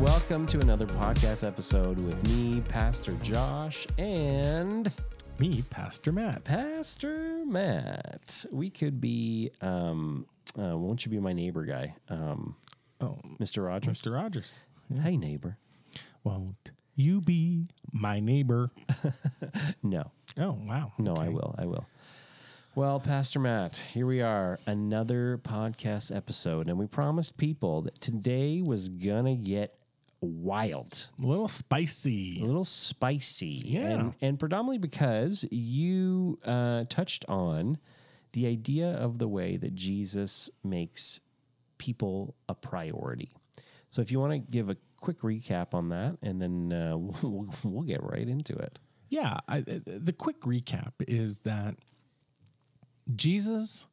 welcome to another podcast episode with me, Pastor Josh, and Me, Pastor Matt. Pastor Matt. We could be, um, uh, won't you be my neighbor guy, um, Oh, Mr. Rogers? Mr. Rogers. Hey, neighbor. Won't you be my neighbor? No, Oh, wow. no, I will. I will. Well, Pastor Matt, here we are, another podcast episode, and we promised people that today was gonna get wild. A little spicy. a little spicy. Yeah. And, and predominantly because you uh, touched on the idea of the way that Jesus makes people a priority. So if you want to give a quick recap on that, and then uh, we'll, we'll get right into it. Yeah. I, the quick recap is that Jesus,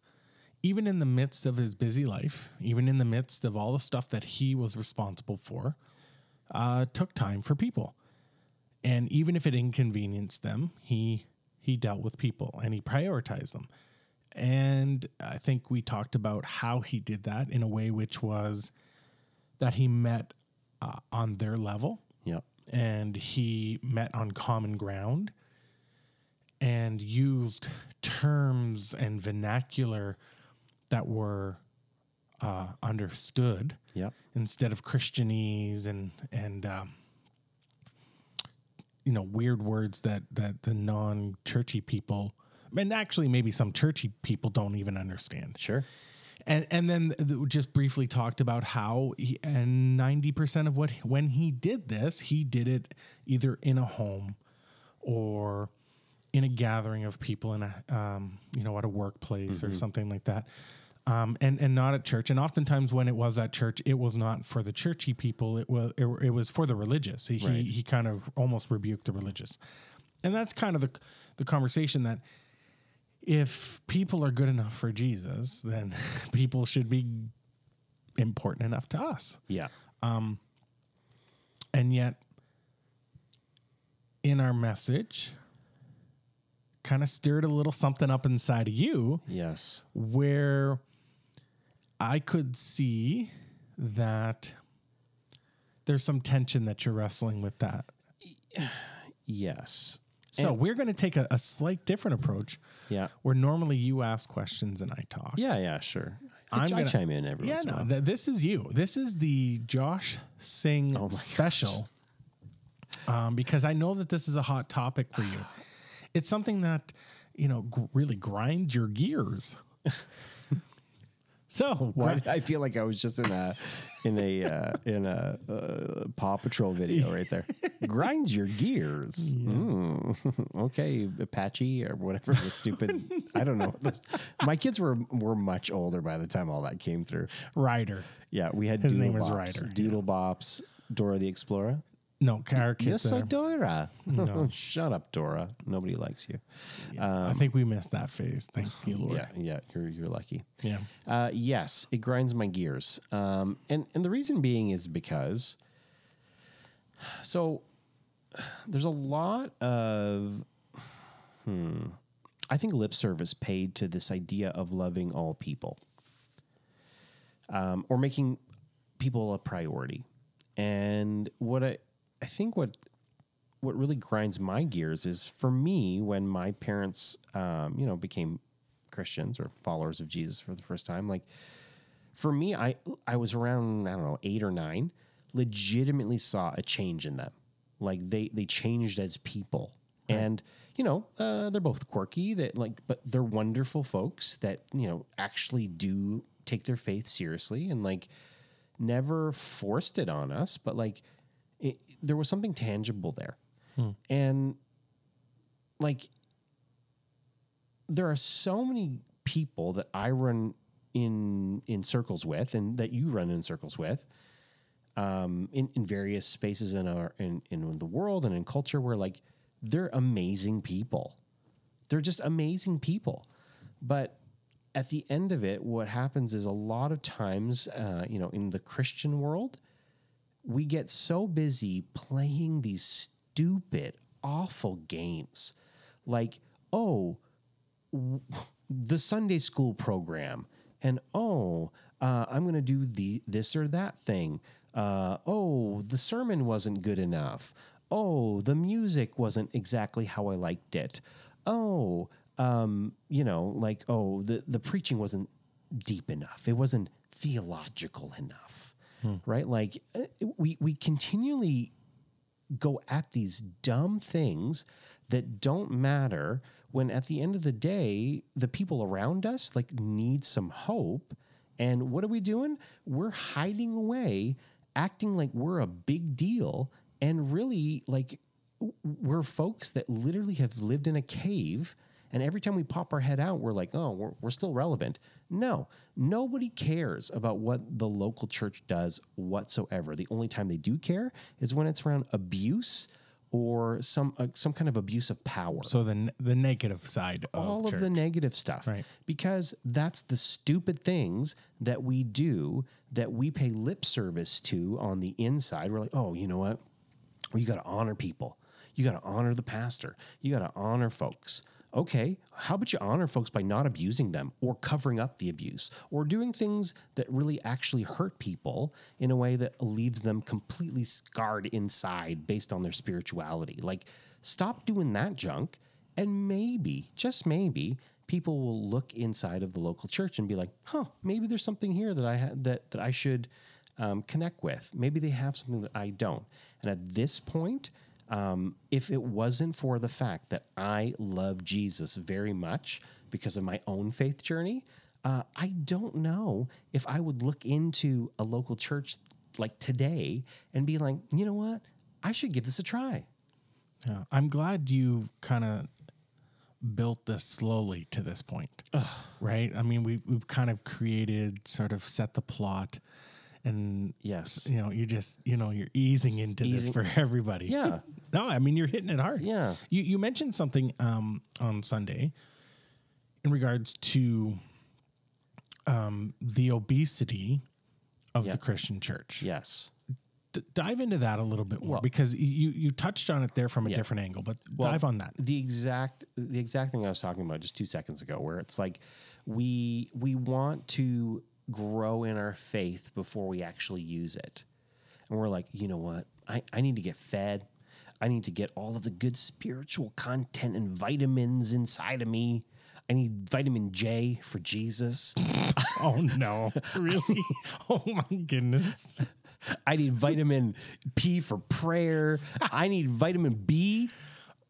even in the midst of his busy life, even in the midst of all the stuff that he was responsible for, uh, took time for people. And even if it inconvenienced them, he he dealt with people and he prioritized them. And I think we talked about how he did that in a way which was that he met uh, on their level Yep. and he met on common ground and used terms and vernacular that were uh, understood Yep. instead of Christianese and and um, you know weird words that that the non churchy people and actually maybe some churchy people don't even understand. Sure. And and then th- just briefly talked about how he, and ninety percent of what when he did this, he did it either in a home or in a gathering of people in a um, you know at a workplace or something like that. Um, and and not at church. And oftentimes when it was at church, it was not for the churchy people. It was it, it was for the religious. He Right. he, he kind of almost rebuked the religious, and that's kind of the the conversation that if people are good enough for Jesus, then people should be important enough to us. Yeah. Um. And yet, in our message, kind of stirred a little something up inside of you Yes. where I could see that there's some tension that you're wrestling with that. Yes. So And- we're going to take a, a slight different approach Yeah. where normally you ask questions and I talk. Yeah. Yeah. Sure. I'm I gonna- chime in every Yeah, once in a no, while. th- this is you. This is the Josh Singh Oh special. Um, because I know that this is a hot topic for you. It's something that you know gr- really grinds your gears. so, Why did I feel like I was just in a in a uh, in a uh, Paw Patrol video right there. Grinds your gears. Mm. okay, Apache or whatever the stupid. I don't know. My kids were were much older by the time all that came through. Ryder. Yeah, we had His Doodle name was Bops, Ryder, Doodle Bops, Dora the Explorer. No, kids. Yes, uh, Dora. Shut up, Dora. Nobody likes you. I think we missed that phase. Thank you, Lord. Yeah, yeah, you're you're lucky. Yeah. Uh, yes, it grinds my gears, um, and and the reason being is because so there's a lot of hmm, I think lip service paid to this idea of loving all people, um, or making people a priority, and what I I think what what really grinds my gears is for me when my parents um, you know became christians or followers of jesus for the first time like for me i i was around i don't know eight or nine legitimately saw a change in them. Like they they changed as people. And you know uh, they're both quirky that like but they're wonderful folks that you know actually do take their faith seriously and like never forced it on us but like it, there was something tangible there and like there are so many people that I run in in circles with and that you run in circles with um, in, in various spaces in our in, in the world and in culture where like they're amazing people. They're just amazing people. But at the end of it, what happens is a lot of times, uh, you know, in the Christian world, we get so busy playing these stupid, awful games. Like, oh, w- the Sunday school program, and oh, uh, I'm going to do the this or that thing. Uh, oh, the sermon wasn't good enough. Oh, the music wasn't exactly how I liked it. Oh, um, you know, like oh, the the preaching wasn't deep enough. It wasn't theological enough, right? Like uh, we we continually go at these dumb things that don't matter when at the end of the day the people around us like need some hope and what are we doing we're hiding away acting like we're a big deal and really like we're folks that literally have lived in a cave and every time we pop our head out we're like oh we're, we're still relevant. No nobody cares about what the local church does whatsoever. The only time they do care is when it's around abuse or some uh, some kind of abuse of power. So the the negative side of all of church. the negative stuff. Right. because that's the stupid things that we do that we pay lip service to on the inside. We're like oh you know what? Well, you got to honor people. You got to honor the pastor. You got to honor folks okay how about you honor folks by not abusing them or covering up the abuse or doing things that really actually hurt people in a way that leaves them completely scarred inside based on their spirituality like stop doing that junk and maybe, just maybe, people will look inside of the local church and be like, "Huh, maybe there's something here that I ha- that that I should um, connect with. Maybe they have something that I don't." And at this point, um, if it wasn't for the fact that I love Jesus very much because of my own faith journey, uh, I don't know if I would look into a local church like today and be like, you know what, I should give this a try. Yeah. I'm glad you kind of built this slowly to this point, right? I mean, we we've kind of created, sort of set the plot, and Yes. you know, you're just you know you're easing into Easing- this for everybody. Yeah. no, I mean you're hitting it hard. Yeah. You you mentioned something um, on Sunday in regards to um, the obesity of Yeah. the Christian church. Yes. D- dive into that a little bit more Well- because you you touched on it there from a different angle, but Well, dive on that. The exact the exact thing I was talking about just two seconds ago, where it's like we we want to grow in our faith before we actually use it. And we're like, you know what? I, I need to get fed. I need to get all of the good spiritual content and vitamins inside of me. I need vitamin J for Jesus. Oh no, really? oh my goodness. I need vitamin P for prayer. I need vitamin B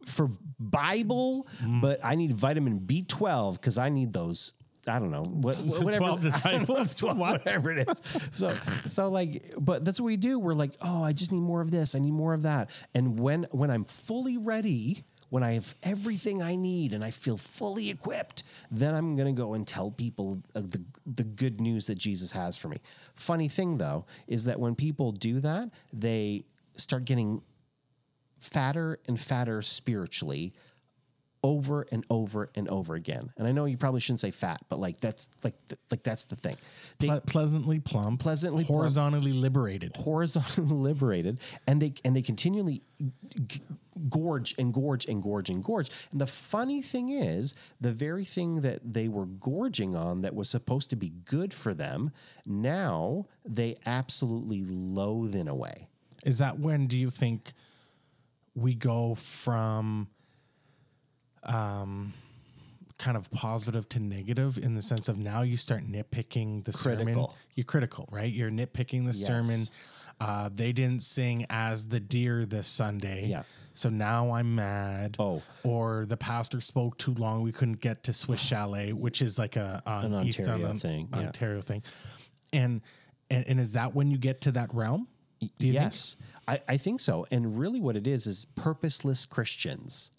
for Bible, mm. but I need vitamin B12 because I need those. I don't know what, whatever 12 disciples? 12, What? whatever it is. So so like, but that's what we do. We're like, oh, I just need more of this. I need more of that. And when when I'm fully ready, when I have everything I need and I feel fully equipped, then I'm gonna go and tell people uh, the the good news that Jesus has for me. Funny thing though is that when people do that, they start getting fatter and fatter spiritually over and over and over again. And I know you probably shouldn't say fat, but like that's like like that's the thing. They Ple- pleasantly plump, Pleasantly plump. horizontally liberated. horizontally liberated and they and they continually g- gorge and gorge and gorge and gorge. And the funny thing is, the very thing that they were gorging on that was supposed to be good for them, now they absolutely loathe in a way. Is that when do you think we go from um kind of positive to negative in the sense of now you start nitpicking the sermon. You're critical, right? You're nitpicking the sermon. Uh, they didn't sing as the deer this Sunday. Yeah. So now I'm mad. Oh. Or the pastor spoke too long. We couldn't get to Swiss Chalet, which is like a an, An East- Ontario an- thing, yeah. Ontario thing. And, and and is that when you get to that realm? Do you think? yes, I, I think so. And really, what it is is purposeless Christians.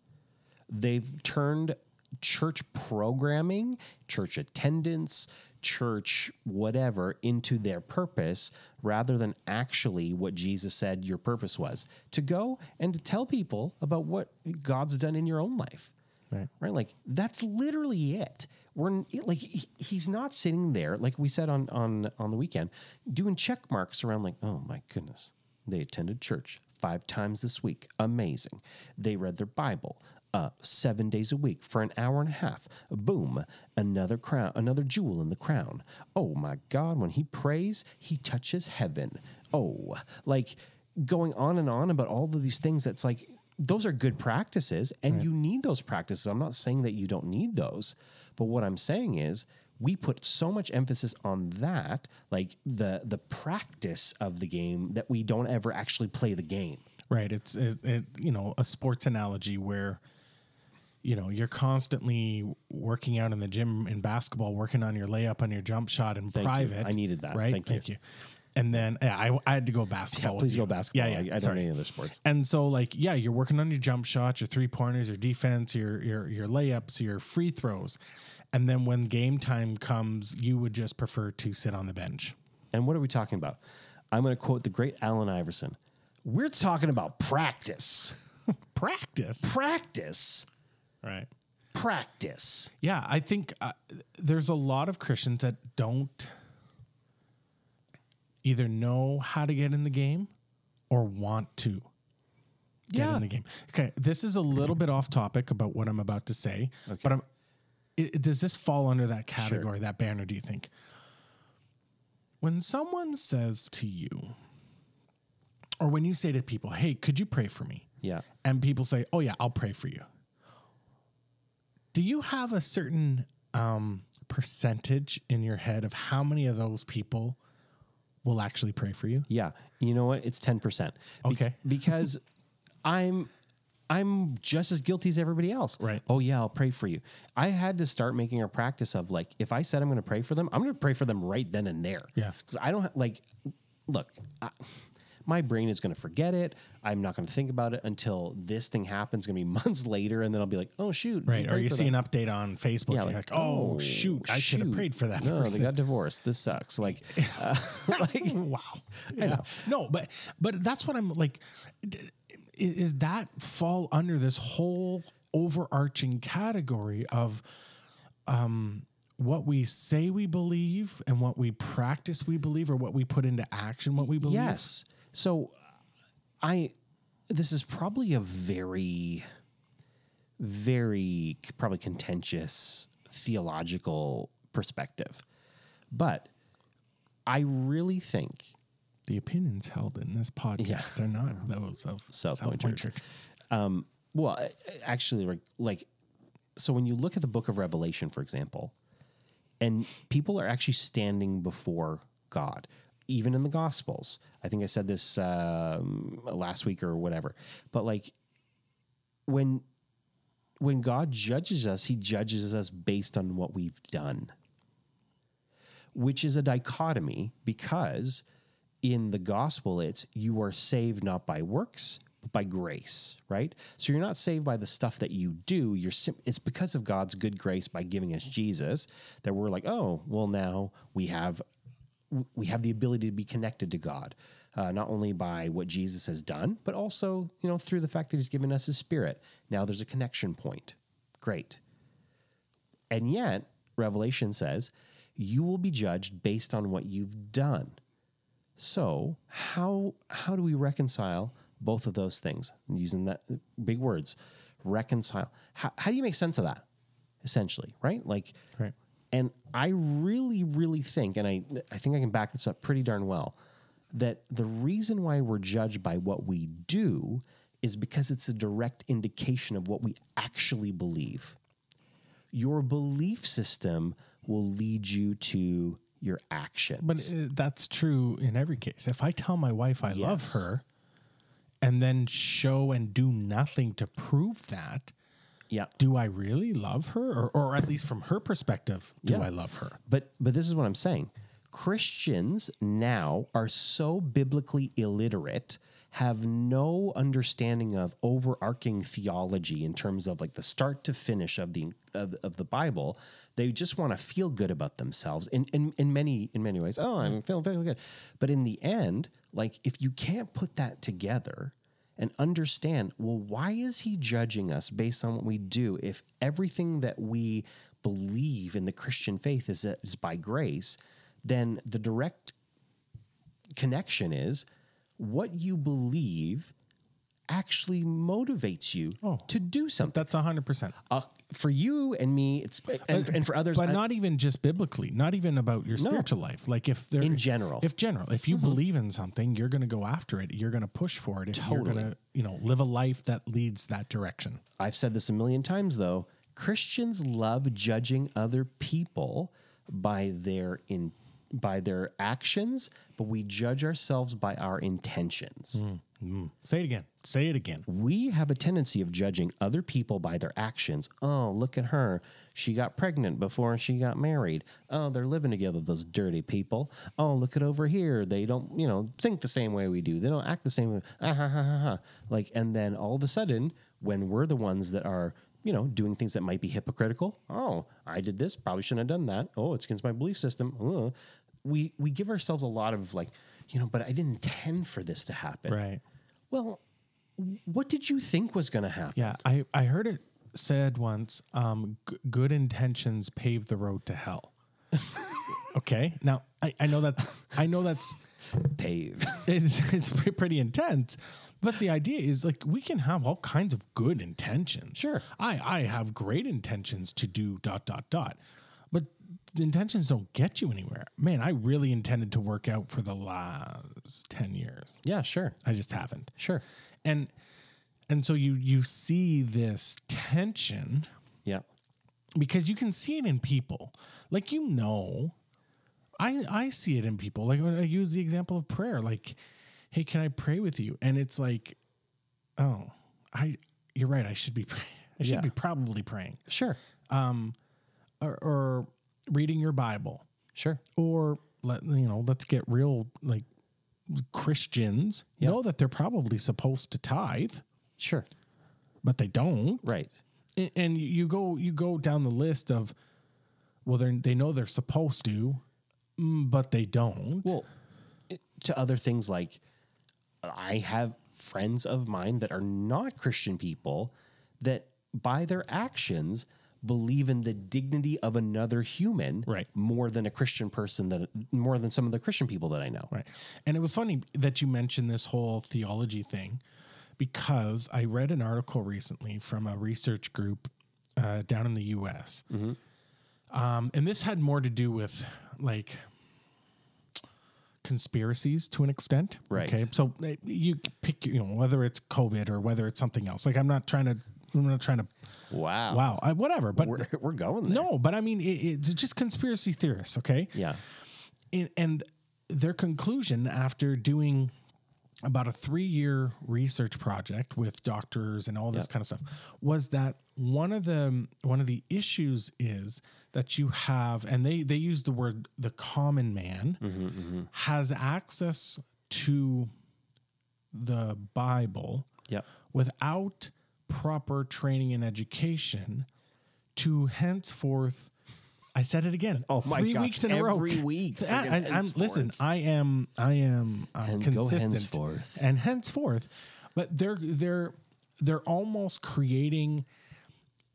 They've turned church programming, church attendance, church whatever into their purpose rather than actually what Jesus said your purpose was to go and to tell people about what God's done in your own life. Right. Right. Like that's literally it. We're like he's not sitting there like we said on on on the weekend doing check marks around like oh my goodness they attended church five times this week amazing they read their Bible uh, seven days a week for an hour and a half boom another crown another jewel in the crown oh my God when he prays he touches heaven oh, like going on and on about all of these things. That's like those are good practices, and you need those practices. I'm not saying that you don't need those, but what I'm saying is we put so much emphasis on that, like the the practice of the game, that we don't ever actually play the game. Right. It's it, it, you know a sports analogy where you know you're constantly working out in the gym in basketball, working on your layup, on your jump shot in you. private. I needed that. Right. Thank you. And then yeah, I, I had to go basketball. with Please you. go basketball. Yeah, yeah. I, I don't any other sports. And so, like, yeah, you're working on your jump shots, your three pointers, your defense, your your your layups, your free throws, and then when game time comes, you would just prefer to sit on the bench. And what are we talking about? I'm going to quote the great Allen Iverson. We're talking about practice. Practice, Practice. Right? Practice. Yeah, I think uh, there's a lot of Christians that don't either know how to get in the game or want to get Yeah. in the game. Okay, this is a little bit off topic about what I'm about to say, but I'm. i does this fall under that category, that banner? Do you think? When someone says to you, or when you say to people, "Hey, could you pray for me?" Yeah. and people say, "Oh yeah, I'll pray for you." Do you have a certain um, percentage in your head of how many of those people will actually pray for you? Yeah. You know what? It's 10%. Be- Okay. because I'm I'm just as guilty as everybody else. Right. Oh yeah, I'll pray for you. I had to start making a practice of like if I said I'm going to pray for them, I'm going to pray for them right then and there. Yeah. Cuz I don't ha- like look, I, my brain is going to forget it. I'm not going to think about it until this thing happens. Going to be months later, and then I'll be like, "Oh shoot!" Right. Or you see them. an update on Facebook, Yeah, you're like, oh, shoot, I should have prayed for that No, person. they got divorced. This sucks. Like, uh, like wow. Yeah. No, but but that's what I'm like. Is that fall under this whole overarching category of um, what we say we believe and what we practice we believe, or what we put into action what we believe? Yes. So I this is probably a very very probably contentious theological perspective. But I really think The opinions held in this podcast are not those of South South, Point Point Church. Church. um well actually like like so when you look at the book of Revelation for example and people are actually standing before God even in the gospels. I think I said this um, last week or whatever. But like when when God judges us, he judges us based on what we've done. Which is a dichotomy because in the gospel it's you are saved not by works but by grace, right? So you're not saved by the stuff that you do. You're sim- it's because of God's good grace by giving us Jesus that we're like, "Oh, well now we have we have the ability to be connected to God, uh, not only by what Jesus has done, but also you know through the fact that He's given us His Spirit. Now there's a connection point. Great. And yet Revelation says you will be judged based on what you've done. So how how do we reconcile both of those things? Using that big words, reconcile. How, how do you make sense of that? Essentially, right? Like Right. And I really, really think, and I, I think I can back this up pretty darn well, that the reason why we're judged by what we do is because it's a direct indication of what we actually believe. Your belief system will lead you to your actions. But uh, that's true in every case. If I tell my wife I love her and then show and do nothing to prove that, yeah. do I really love her? Or, or at least from her perspective, do Yeah. I love her? But but this is what I'm saying. Christians now are so biblically illiterate, have no understanding of overarching theology in terms of like the start to finish of the of, of the Bible. They just want to feel good about themselves in, in in many in many ways. Oh, I'm feeling feeling good. But in the end, like if you can't put that together and understand, well, why is he judging us based on what we do if everything that we believe in the Christian faith is, is by grace? Then the direct connection is what you believe actually motivates you Oh. to do something. That's hundred percent. Uh, for you and me, it's and, and for others, but I- not even just biblically, not even about your spiritual life. Like if there In general. Mm-hmm. if general, if you believe in something, you're going to go after it. You're going to push for it. You're Totally. going to you know live a life that leads that direction. I've said this a million times though. Christians love judging other people by their in by their actions, but we judge ourselves by our intentions. Say it again. Say it again. We have a tendency of judging other people by their actions. Oh, look at her. She got pregnant before she got married. Oh, they're living together, those dirty people. Oh, look at over here. They don't, you know, think the same way we do. They don't act the same way. Ah, ha, ha, ha, ha. Like, and then all of a sudden, when we're the ones that are, you know, doing things that might be hypocritical. Oh, I did this. Probably shouldn't have done that. Oh, it's against my belief system. We we give ourselves a lot of like, you know, but I didn't intend for this to happen. Right. Well, what did you think was going to happen? Yeah, I I heard it said once. Um, g- good intentions pave the road to hell. okay. Now I, I know that I know that's Pave. it's, it's pretty intense. But the idea is like we can have all kinds of good intentions. Sure. I, I have great intentions to do dot dot dot. The intentions don't get you anywhere. Man, I really intended to work out for the last 10 years. yeah, sure. I just haven't. Sure. And and so you you see this tension Yeah. because you can see it in people. Like you know, I I see it in people. Like when I use the example of prayer, like, hey, can I pray with you? And it's like, oh, I you're right. I should be I should Yeah. be probably praying Sure. Um, or, or reading your Bible Sure. or let you know let's get real like Christians know that they're probably supposed to tithe, Sure. but they don't. Right. and, and you go you go down the list of well they they know they're supposed to mm, but they don't Well, to other things like I have friends of mine that are not Christian people that by their actions believe in the dignity of another human Right. more than a Christian person that more than some of the Christian people that I know. right and it was funny that you mentioned this whole theology thing because i read an article recently from a research group uh, down in the us um, and this had more to do with like conspiracies to an extent Right. okay so you pick you know whether it's covid or whether it's something else like i'm not trying to i'm not trying to Wow. wow I, whatever but We're, we're going there. No, but I mean, it, it's just conspiracy theorists, okay? Yeah. And, and their conclusion after doing about a three year research project with doctors and all this kind of stuff was that one of the one of the issues is that you have and they they use the word the common man mm-hmm, mm-hmm. has access to the bible Yep. without proper training and education to henceforth I said it again. Oh my three gosh, weeks in a row. every week, I, am listen. I am. I am uh, And go consistent. henceforth. And henceforth, but they're they're they're almost creating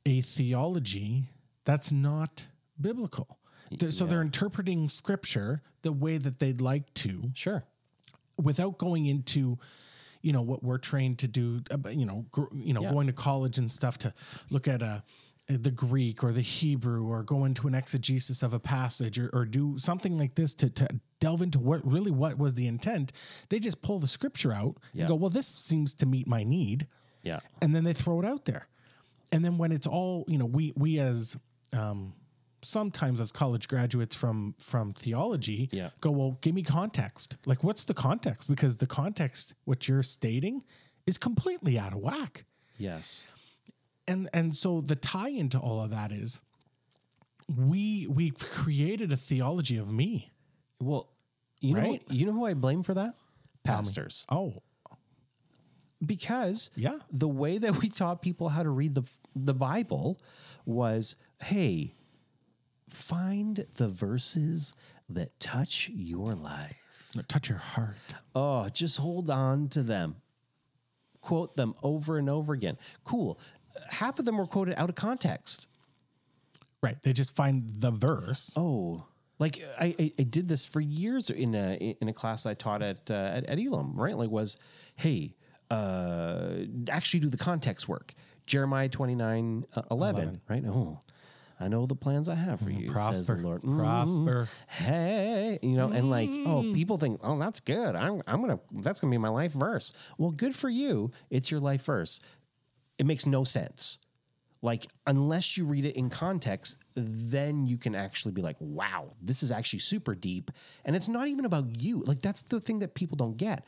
a theology that's not biblical. They're- So they're interpreting scripture the way that they'd like to, Sure. without going into you know what we're trained to do uh, you know gr- you know Yeah. going to college and stuff to look at a the Greek or the Hebrew or go into an exegesis of a passage or, or do something like this to, to delve into what really what was the intent they just pull the scripture out Yeah. and go well this seems to meet my need Yeah. and then they throw it out there and then when it's all you know we we as um sometimes as college graduates from from theology Yeah. go well give me context like what's the context because the context what you're stating is completely out of whack Yes. and and so the tie into all of that is we we've created a theology of me Well, you know, Right? you know who I blame for that? Pastors. oh because Yeah. the way that we taught people how to read the the Bible was, hey, find the verses that touch your life. touch your heart Oh, just hold on to them. Quote them over and over again. Cool. Half of them were quoted out of context. right they just find the verse Oh, like I, I, I did this for years in a in a class I taught at uh, at, at Elam, right? Like was, hey, uh, actually do the context work. Jeremiah 29 uh, 11, right? Oh, I know the plans I have for you, says the Lord. Mm, Prosper. Hey, you know, and like, oh, people think, oh, that's good. I'm, I'm gonna, that's gonna be my life verse. Well, good for you. It's your life verse. It makes no sense. Like, unless you read it in context, then you can actually be like, wow, this is actually super deep. And it's not even about you. Like, that's the thing that people don't get.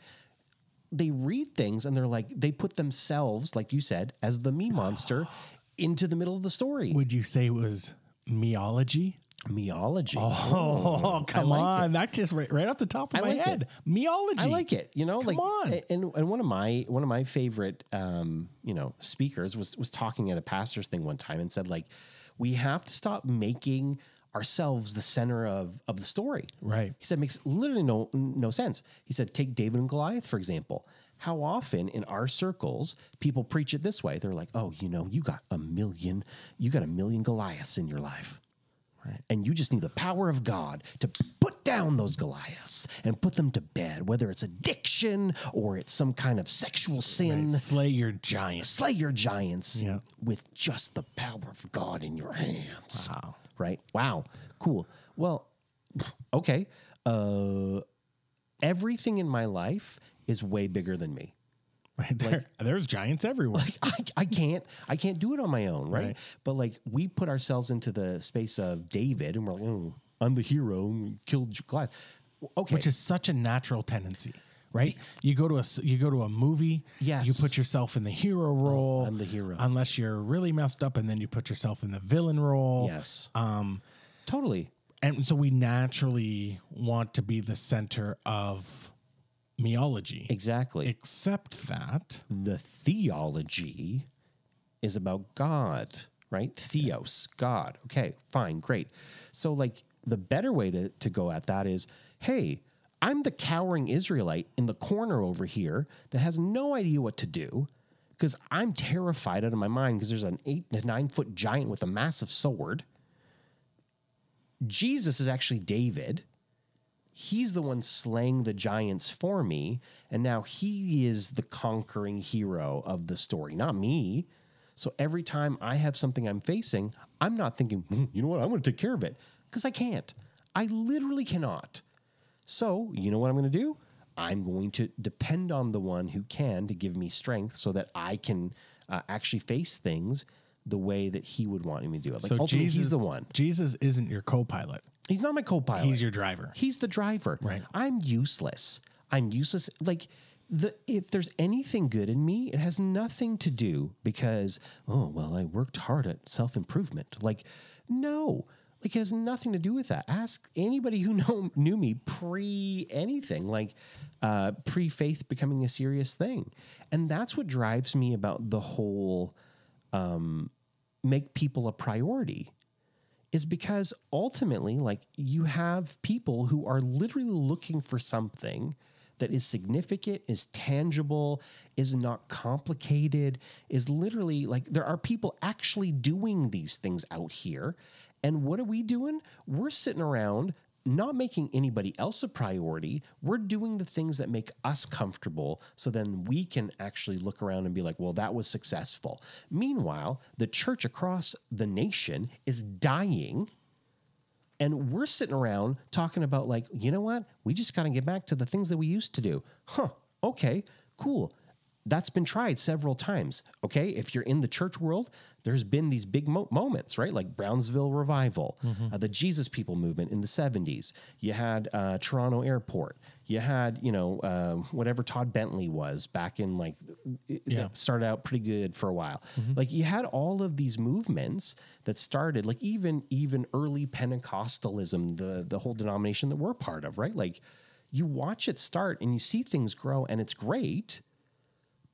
They read things and they're like, they put themselves, like you said, as the me monster into the middle of the story. Would you say it was meology? Meology. Oh, come like on. That just right, right off the top of I my like head. it. Meology. I like it. You know, Come like on. and and one of my one of my favorite um, you know, speakers was was talking at a pastor's thing one time and said like we have to stop making ourselves the center of of the story. Right. He said makes literally no no sense. He said take David and Goliath for example. How often in our circles people preach it this way? They're like, "Oh, you know, you got a million, you got a million Goliaths in your life." Right. And you just need the power of God to put down those Goliaths and put them to bed, whether it's addiction or it's some kind of sexual sin. Slay your giants. Slay your giants Yeah. with just the power of God in your hands. Wow. Right? Wow. Cool. Well, okay. Uh, everything in my life is way bigger than me. Right there. There's giants everywhere. I, I can't I can't do it on my own, right? Right. But like we put ourselves into the space of David, and we're like, oh, I'm the hero, and killed Goliath. Okay, which is such a natural tendency, right? You go to a you go to a movie, Yes. you put yourself in the hero role. I'm the hero. unless you're really messed up, and then you put yourself in the villain role. yes, Um, totally. and so we naturally want to be the center of meology, Exactly. except that the theology is about God, right? Theos, God. Okay, fine, great. So, like, the better way to, to go at that is hey, I'm the cowering Israelite in the corner over here that has no idea what to do because I'm terrified out of my mind because there's an eight to nine foot giant with a massive sword. Jesus is actually David he's the one slaying the giants for me and now he is the conquering hero of the story. Not me. So every time i have something i'm facing i'm not thinking "Hmm, you know what? I'm going to take care of it because i can't. I literally cannot. So you know what i'm going to do? I'm going to depend on the one who can to give me strength so that i can uh, actually face things the way that he would want me to do it. Like so ultimately Jesus he's the one. Jesus isn't your co-pilot; he's not my co-pilot he's your driver. He's the driver. Right. I'm useless. I'm useless. Like the if there's anything good in me, it has nothing to do because oh well, I worked hard at self improvement. Like no. Like it has nothing to do with that. Ask anybody who know knew me pre anything, like uh, pre faith becoming a serious thing, and that's what drives me about the whole um, make people a priority is because ultimately, like you have people who are literally looking for something that is significant, is tangible, is not complicated, is literally like there are people actually doing these things out here. And what are we doing? We're sitting around not making anybody else a priority. We're doing the things that make us comfortable so then we can actually look around and be like, well, that was successful. Meanwhile, the church across the nation is dying. And we're sitting around talking about, like, you know what? We just got to get back to the things that we used to do. Huh. Okay, cool. That's been tried several times. Okay. If you're in the church world, there's been these big mo- moments, right? Like Brownsville Revival, uh, the Jesus People movement in the 70s. You had uh, Toronto Airport. You had, you know, uh, whatever Todd Bentley was back in like, Yeah. that started out pretty good for a while. Like you had all of these movements that started, like even even early Pentecostalism, the the whole denomination that we're part of, right? Like you watch it start and you see things grow and it's great,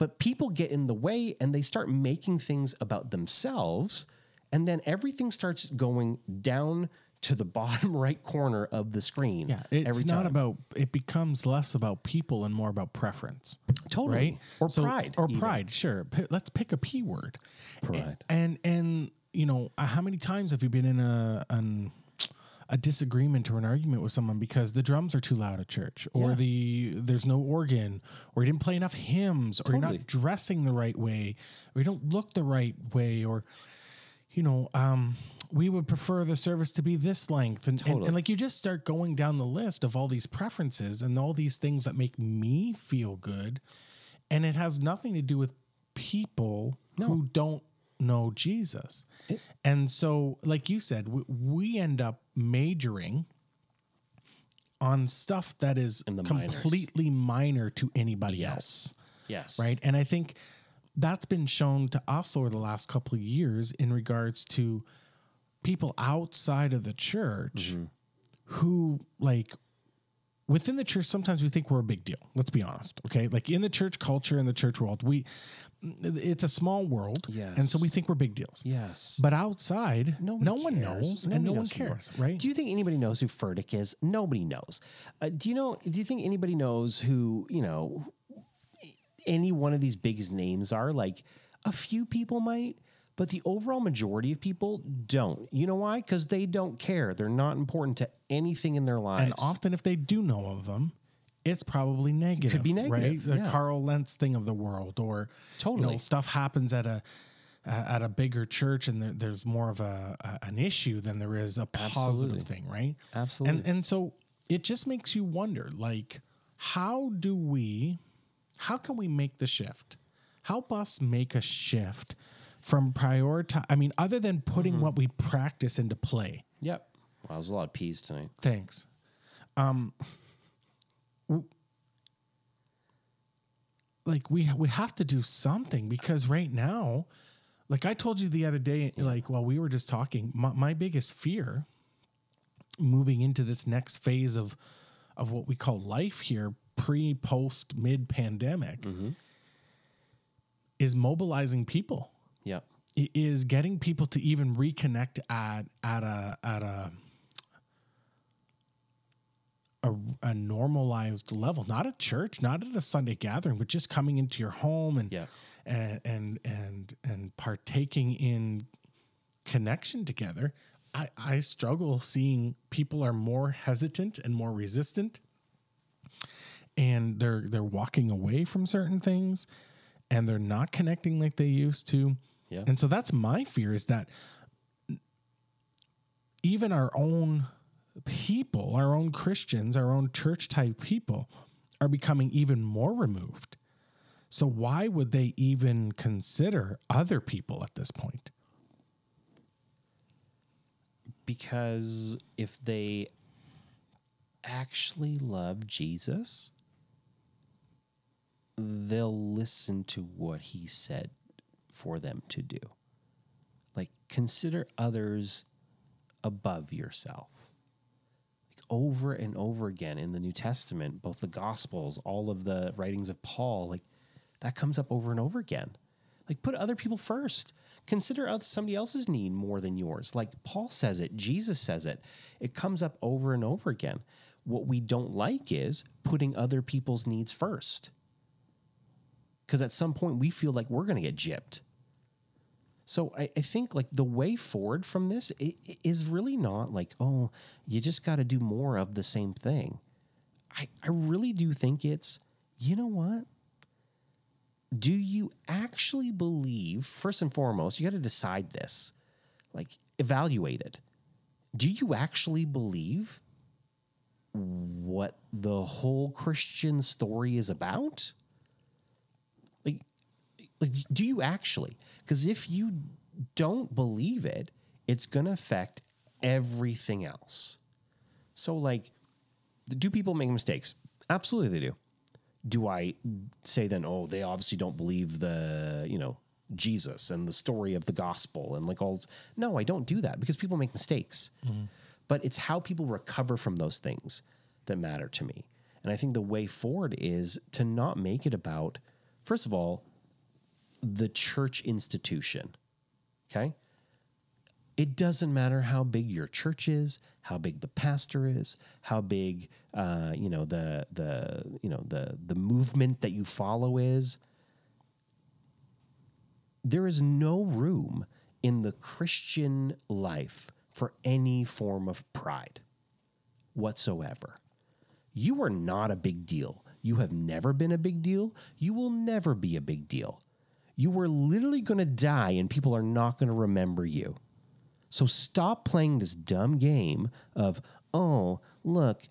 but people get in the way and they start making things about themselves, and then everything starts going down to the bottom right corner of the screen. Yeah, it's every not about. It becomes less about people and more about preference, totally right? or So- pride or even. pride. Sure, P- let's pick a p word. Pride. And and you know uh, how many times have you been in a an a disagreement or an argument with someone because the drums are too loud at church or Yeah. the there's no organ or you didn't play enough hymns or you're not dressing the right way or you don't look the right way or you know um we would prefer the service to be this length and, and, Totally. and like you just start going down the list of all these preferences and all these things that make me feel good and it has nothing to do with people who don't know Jesus. and so, like you said, we, we end up majoring on stuff that is the minors. completely minor to anybody else. Yes. Right. And I think that's been shown to us over the last couple of years in regards to people outside of the church mm-hmm. who like within the church sometimes we think we're a big deal let's be honest okay like in the church culture in the church world we it's a small world and so we think we're big deals Yes. but outside Nobody no one cares. knows and no one knows are. cares right Do you think anybody knows who Furtick is? Nobody knows. Uh, do you know? Do you think anybody knows who you know? Any one of these big names are like a few people might, but the overall majority of people don't. You know why? Because they don't care. They're not important to anything in their lives. and often if they do know of them it's probably negative Could be negative. right the yeah. carl lentz thing of the world or you know, Totally. stuff happens at a uh, at a bigger church and there, there's more of a, a an issue than there is a positive Absolutely. thing right Absolutely. and and so it just makes you wonder like how do we how can we make the shift help us make a shift from prioritize i mean other than putting Mm-hmm. what we practice into play yep. Wow, there's a lot of peas tonight. Thanks. Um, like we we have to do something because right now, like I told you the other day, like while we were just talking, my, my biggest fear moving into this next phase of of what we call life here, pre, post, mid pandemic, is mobilizing people Yep. i- is getting people to even reconnect at at a at a a, a normalized level, not at church, not at a Sunday gathering, but just coming into your home and Yeah. and and and and partaking in connection together. I, I struggle seeing people are more hesitant and more resistant and they're they're walking away from certain things and they're not connecting like they used to. Yeah. And so that's my fear is that even our own people, our own Christians, our own church type people are becoming even more removed. So why would they even consider other people at this point? Because if they actually love Jesus, they'll listen to what he said for them to do. Like, consider others above yourself. Like, over and over again in the New Testament, both the Gospels, all of the writings of Paul, like, that comes up over and over again. Like, put other people first. Consider somebody else's need more than yours. Like Paul says it, Jesus says it. It comes up over and over again. What we don't like is putting other people's needs first. Because at some point we feel like we're going to get gypped. So I, I think like the way forward from this is really not like, oh, you just got to do more of the same thing. I, I really do think it's, you know what? do you actually believe first and foremost you got to decide this like evaluate it do you actually believe what the whole christian story is about like like do you actually because if you don't believe it it's going to affect everything else so like do people make mistakes absolutely they do do I say then, oh, they obviously don't believe the, you know, Jesus and the story of the gospel and like all? No, I don't do that because people make mistakes. Mm-hmm. But it's how people recover from those things that matter to me. And I think the way forward is to not make it about, first of all, the church institution. Okay. It doesn't matter how big your church is, how big the pastor is, how big uh, you know the the you know the the movement that you follow is. There is no room in the Christian life for any form of pride whatsoever. You are not a big deal. You have never been a big deal. You will never be a big deal. You were literally going to die and people are not going to remember you. So stop playing this dumb game of, oh, look,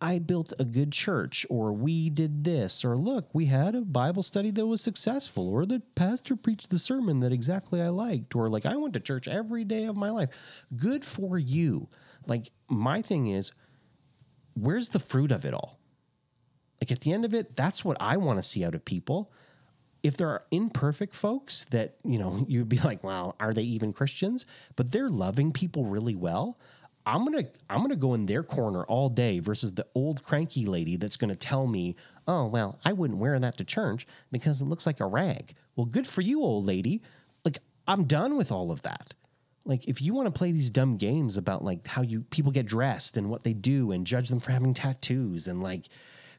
I built a good church, or we did this, or look, we had a Bible study that was successful, or the pastor preached the sermon that exactly I liked, or like I went to church every day of my life. Good for you. Like, my thing is, where's the fruit of it all? Like, at the end of it, that's what I want to see out of people. If there are imperfect folks that, you know, you'd be like, wow, are they even Christians? But they're loving people really well. I'm gonna I'm gonna go in their corner all day versus the old cranky lady that's gonna tell me, oh well, I wouldn't wear that to church because it looks like a rag. Well, good for you, old lady. Like I'm done with all of that. Like if you want to play these dumb games about like how you people get dressed and what they do and judge them for having tattoos and like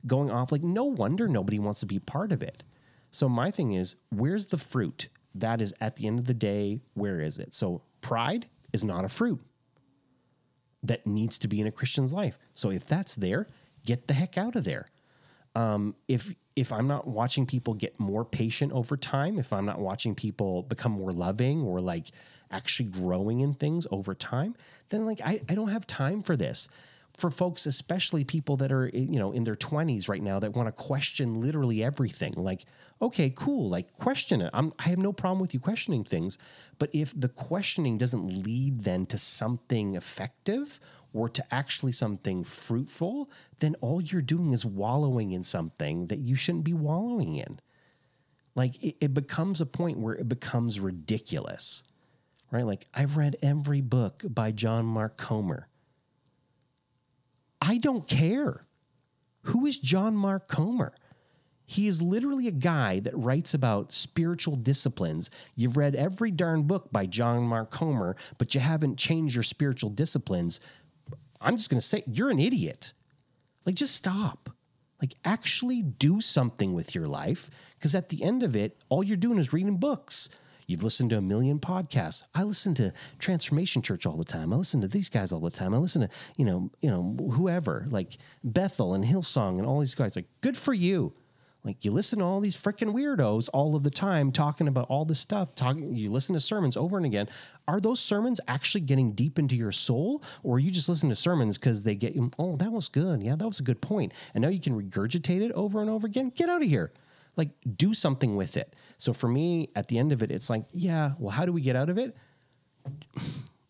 going off, like no wonder nobody wants to be part of it. So my thing is, where's the fruit? That is at the end of the day, where is it? So pride is not a fruit that needs to be in a Christian's life. So if that's there, get the heck out of there. Um, if if I'm not watching people get more patient over time, if I'm not watching people become more loving or like actually growing in things over time, then like I, I don't have time for this. For folks, especially people that are you know in their 20s right now that want to question literally everything, like okay, cool, like question it. I'm, I have no problem with you questioning things, but if the questioning doesn't lead then to something effective or to actually something fruitful, then all you're doing is wallowing in something that you shouldn't be wallowing in. Like it, it becomes a point where it becomes ridiculous, right? Like I've read every book by John Mark Comer. I don't care. Who is John Mark Comer? He is literally a guy that writes about spiritual disciplines. You've read every darn book by John Mark Comer, but you haven't changed your spiritual disciplines. I'm just going to say, you're an idiot. Like, just stop. Like, actually do something with your life. Because at the end of it, all you're doing is reading books. You've listened to a million podcasts. I listen to Transformation Church all the time. I listen to these guys all the time. I listen to, you know, you know, whoever, like Bethel and Hillsong and all these guys. Like, good for you. Like you listen to all these freaking weirdos all of the time talking about all this stuff. Talking, you listen to sermons over and again. Are those sermons actually getting deep into your soul, or are you just listening to sermons because they get you? Oh, that was good. Yeah, that was a good point. And now you can regurgitate it over and over again. Get out of here. Like do something with it. So for me, at the end of it, it's like, yeah. Well, how do we get out of it?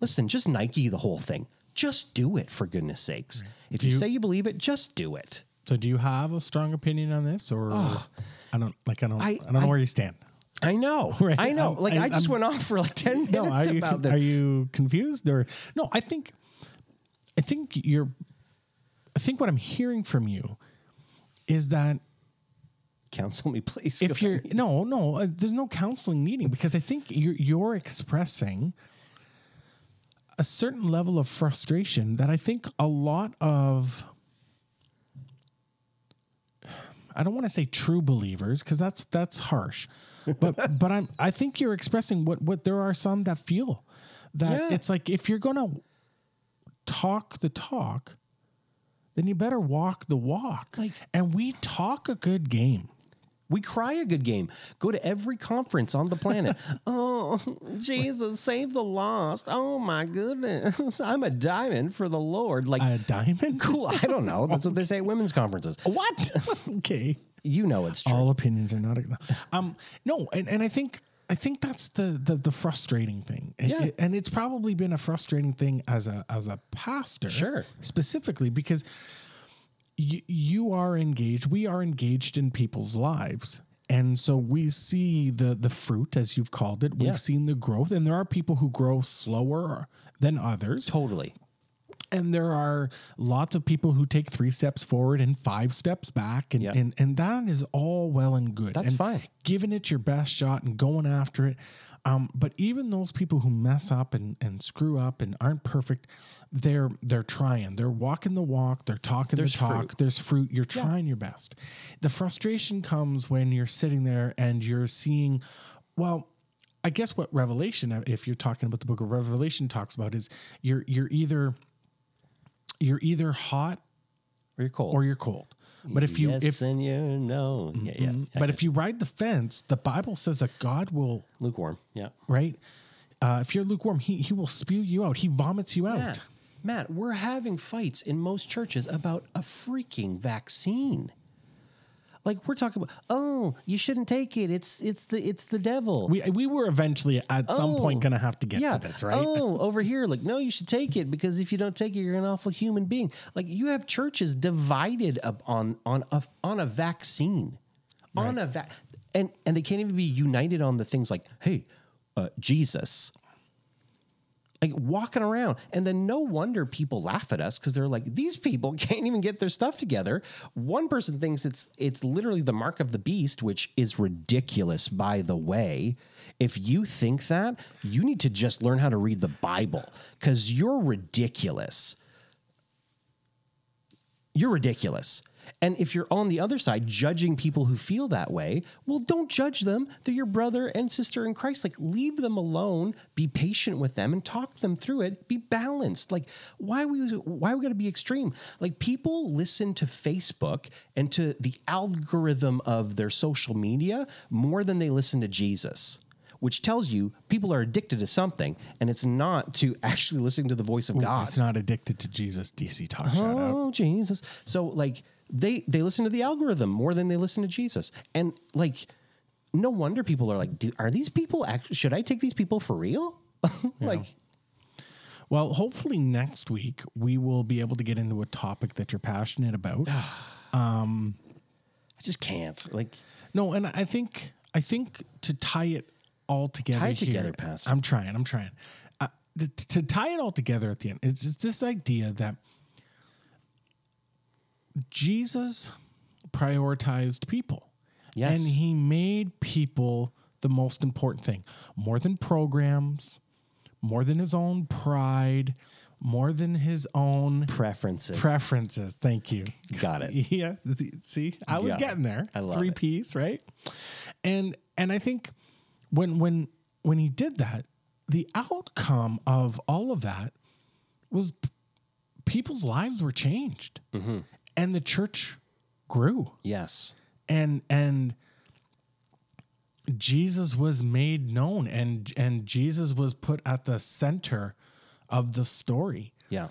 Listen, just Nike the whole thing. Just do it for goodness sakes. If you, you- say you believe it, just do it. So do you have a strong opinion on this or I don't like I don't I, I- don't know I- where you stand. I know. Right. I know. I'm- like I, I'm- just I'm- went off for like 10 minutes No, are you about are you confused or no, I think I think you're I think what I'm hearing from you is that Counsel me, please. if you're no no uh, there's no counseling needing because i think you're you're expressing a certain level of frustration that i think a lot of i don't want to say true believers because that's that's harsh but but i'm i think you're expressing what what there are some that feel that Yeah. it's like if you're gonna talk the talk then you better walk the walk Like- and we talk a good game we cry a good game. Go to every conference on the planet. oh, Jesus, save the lost. Oh my goodness. I'm a diamond for the Lord. Like a diamond cool. I don't know. That's what they say at women's conferences. What? okay. You know it's true. All opinions are not. Um. No, and, and I think I think that's the the, the frustrating thing. And Yeah. it- and it's probably been a frustrating thing as a as a pastor, Sure. specifically because you you are engaged. We are engaged in people's lives. And so we see the the fruit, as you've called it. We've Yeah. seen the growth, and there are people who grow slower than others. totally. And there are lots of people who take three steps forward and five steps back and Yeah. and, and that is all well and good. That's and fine. giving it your best shot and going after it. Um, but even those people who mess up and, and screw up and aren't perfect they're they're trying. They're walking the walk. They're talking There's the talk. Fruit. there's fruit. You're trying your best. The frustration comes when you're sitting there and you're seeing well I guess what Revelation, if you're talking about the book of Revelation, talks about is you're you're either you're either hot Or you're cold. or you're cold. But if you yes, if and you know, yeah, yeah, yeah, but if you ride the fence, the Bible says that God will lukewarm, yeah. right. Uh, if you're lukewarm, he he will spew you out. He vomits you out. Matt, Matt, we're having fights in most churches about a freaking vaccine. Like we're talking about, oh, you shouldn't take it. It's it's the it's the devil. We we were eventually at some Oh, point going to have to get yeah. to this, right? Oh, over here, like, no, you should take it because if you don't take it, you're an awful human being. Like you have churches divided up on on a on a vaccine, on a vac, and and they can't even be united on the things like, hey, uh, Jesus. Like walking around, and then no wonder people laugh at us because they're like, these people can't even get their stuff together. One person thinks it's it's literally the mark of the beast, which is ridiculous, by the way. If you think that, you need to just learn how to read the Bible because you're ridiculous. You're ridiculous. And if you're on the other side judging people who feel that way, well, don't judge them. They're your brother and sister in Christ. Like, leave them alone, be patient with them, and talk them through it. Be balanced. Like, why we why we got to be extreme? Like, people listen to Facebook and to the algorithm of their social media more than they listen to Jesus. Which tells you people are addicted to something, and it's not to actually listening to the voice of God. It's not addicted to Jesus. DC talk shout out. Oh Jesus! So like they they listen to the algorithm more than they listen to Jesus, and like no wonder people are like, are these people? Act- should I take these people for real? like Well, hopefully next week we will be able to get into a topic that you're passionate about. um, I just can't. Like no, and I think I think to tie it all together. Tie it here- together, Pastor. I'm trying. I'm trying. Uh, to, to tie it all together at the end, it's, it's this idea that Jesus prioritized people. Yes. And he made people the most important thing, more than programs, more than his own pride, more than his own preferences. preferences. Thank you. Got it. Yeah. See, I was getting there. I love Three it. piece, right? And and I think when when when he did that, the outcome of all of that was p- people's lives were changed, Mm-hmm. And the church grew, Yes. and and Jesus was made known, and and Jesus was put at the center of the story. Yeah.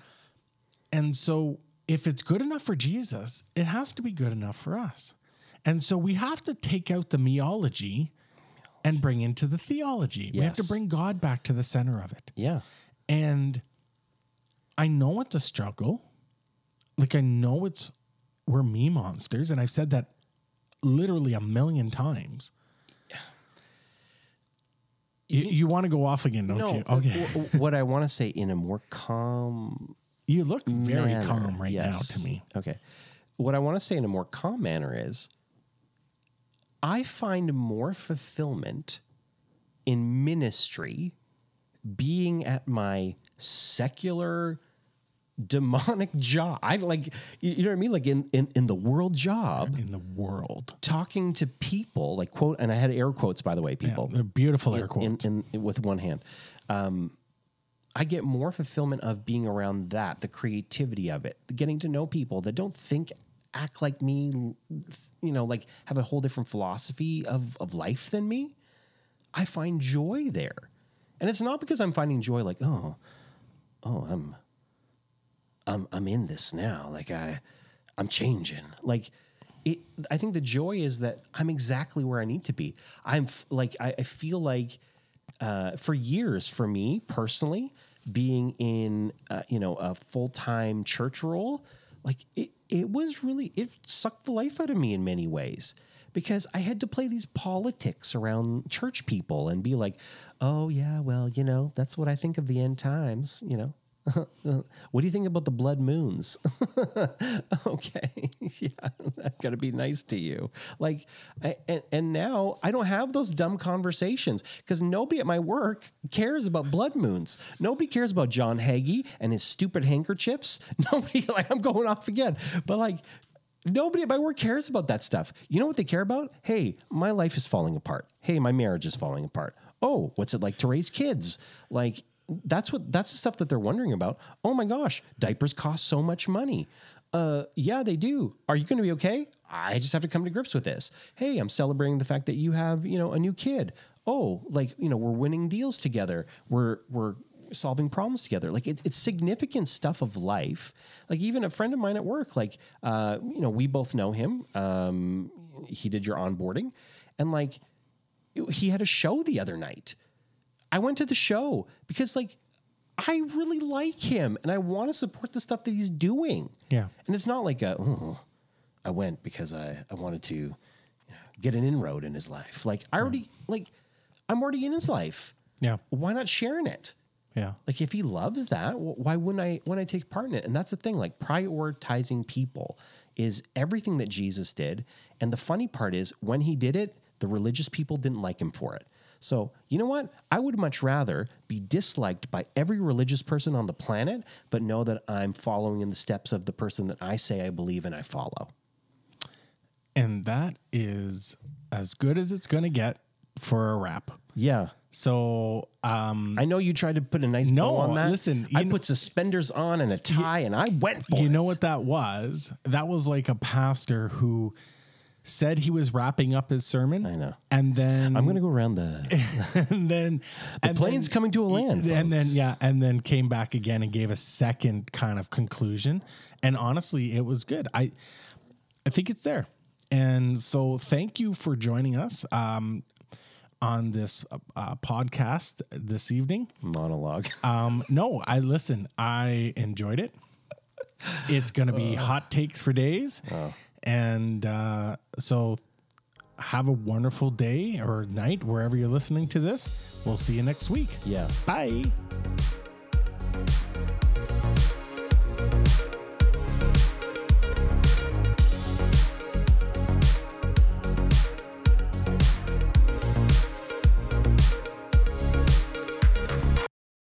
And so, if it's good enough for Jesus, it has to be good enough for us. And so, we have to take out the meology and bring into the theology. We have to bring God back to the center of it. Yeah. And I know it's a struggle. Like, I know it's, we're me monsters. And I've said that literally a million times. You, you want to go off again, don't No. you? Okay. w- w- what I want to say in a more calm You look very manner, calm right yes. now to me. Okay. What I want to say in a more calm manner is I find more fulfillment in ministry being at my secular demonic job. I like you know what I mean? Like in, in, in the world job, In the world. talking to people, like quote and I had air quotes by the way, people They're beautiful air quotes. in, in with one hand. Um, I get more fulfillment of being around that, the creativity of it, getting to know people that don't think, act like me, you know, like have a whole different philosophy of of life than me. I find joy there, and it's not because I'm finding joy like oh, oh I'm, I'm I'm in this now. Like I, I'm changing. Like it. I think the joy is that I'm exactly where I need to be. I'm f- like I, I feel like uh, for years for me personally being in uh, you know a full-time church role like it, it was really it sucked the life out of me in many ways because i had to play these politics around church people and be like oh yeah well you know that's what i think of the end times you know what do you think about the blood moons? okay, yeah, that's got to be nice to you. Like, I, and, and now I don't have those dumb conversations because nobody at my work cares about blood moons. Nobody cares about John Hagee and his stupid handkerchiefs. Nobody, like, I'm going off again, but like, Nobody at my work cares about that stuff. You know what they care about? Hey, my life is falling apart. Hey, my marriage is falling apart. Oh, what's it like to raise kids? Like that's what that's the stuff that they're wondering about. Oh my gosh, diapers cost so much money. Uh, yeah, they do. Are you going to be okay? I just have to come to grips with this. Hey, I'm celebrating the fact that you have, you know, a new kid. Oh, like, you know, we're winning deals together. We're we're solving problems together. Like it, it's significant stuff of life. Like even a friend of mine at work, like, uh, you know, we both know him. Um, he did your onboarding and like he had a show the other night. I went to the show because like I really like him and I want to support the stuff that he's doing. Yeah. And it's not like a, oh, I went because I, I wanted to you know, get an inroad in his life. Like I already, hmm. like, I'm already in his life. Yeah. Why not sharing it? Yeah. Like if he loves that, why wouldn't I when I take part in it? And that's the thing, like prioritizing people is everything that Jesus did. And the funny part is when he did it, the religious people didn't like him for it. So, you know what? I would much rather be disliked by every religious person on the planet, but know that I'm following in the steps of the person that I say I believe and I follow. And that is as good as it's going to get for a wrap. Yeah. So, um, I know you tried to put a nice No, bow on that. listen, I kn- put suspenders on and a tie and I went for it. you know what that was? That was like a pastor who said he was wrapping up his sermon. I know. And then I'm going to go around the and then the and plane's then- coming to a land. and then yeah, and then came back again and gave a second kind of conclusion. And honestly, it was good. I I think it's there. And so thank you for joining us um, on this uh, podcast this evening. monologue. Um, no, I listen. I enjoyed it. It's going to be hot takes for days, and uh, so have a wonderful day or night wherever you're listening to this. We'll see you next week. yeah. Bye.